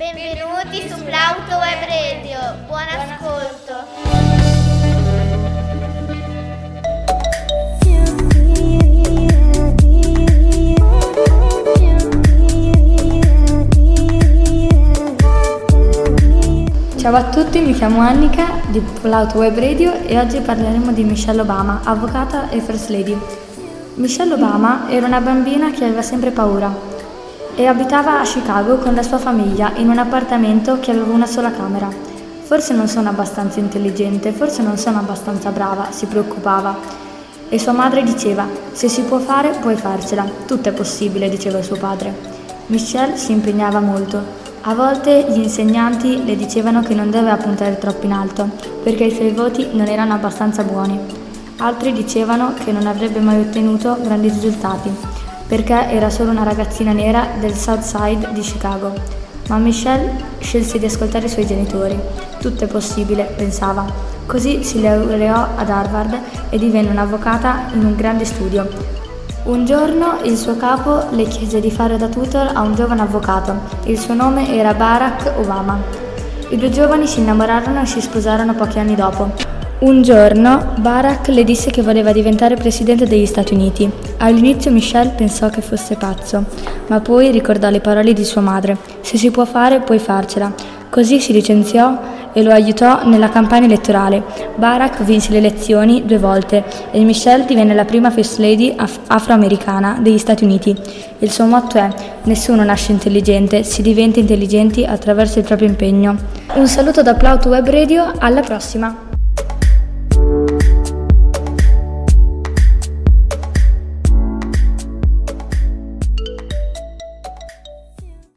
Benvenuti su Plauto Web Radio. Buon ascolto. Ciao a tutti, mi chiamo Annika di Plauto Web Radio e oggi parleremo di Michelle Obama, avvocata e first lady. Michelle Obama era una bambina che aveva sempre paura e abitava a Chicago con la sua famiglia in un appartamento che aveva una sola camera. Forse non sono abbastanza intelligente, forse non sono abbastanza brava, si preoccupava. E sua madre diceva, se si può fare, puoi farcela, tutto è possibile, diceva suo padre. Michelle si impegnava molto. A volte gli insegnanti le dicevano che non doveva puntare troppo in alto, perché i suoi voti non erano abbastanza buoni. Altri dicevano che non avrebbe mai ottenuto grandi risultati, perché era solo una ragazzina nera del South Side di Chicago. Ma Michelle scelse di ascoltare i suoi genitori. Tutto è possibile, pensava. Così si laureò ad Harvard e divenne un'avvocata in un grande studio. Un giorno il suo capo le chiese di fare da tutor a un giovane avvocato. Il suo nome era Barack Obama. I due giovani si innamorarono e si sposarono pochi anni dopo. Un giorno Barack le disse che voleva diventare presidente degli Stati Uniti. All'inizio Michelle pensò che fosse pazzo, ma poi ricordò le parole di sua madre. Se si può fare, puoi farcela. Così si licenziò e lo aiutò nella campagna elettorale. Barack vinse le elezioni due volte e Michelle divenne la prima First Lady af- afroamericana degli Stati Uniti. Il suo motto è Nessuno nasce intelligente, si diventa intelligenti attraverso il proprio impegno. Un saluto da Plauto Web Radio, alla prossima!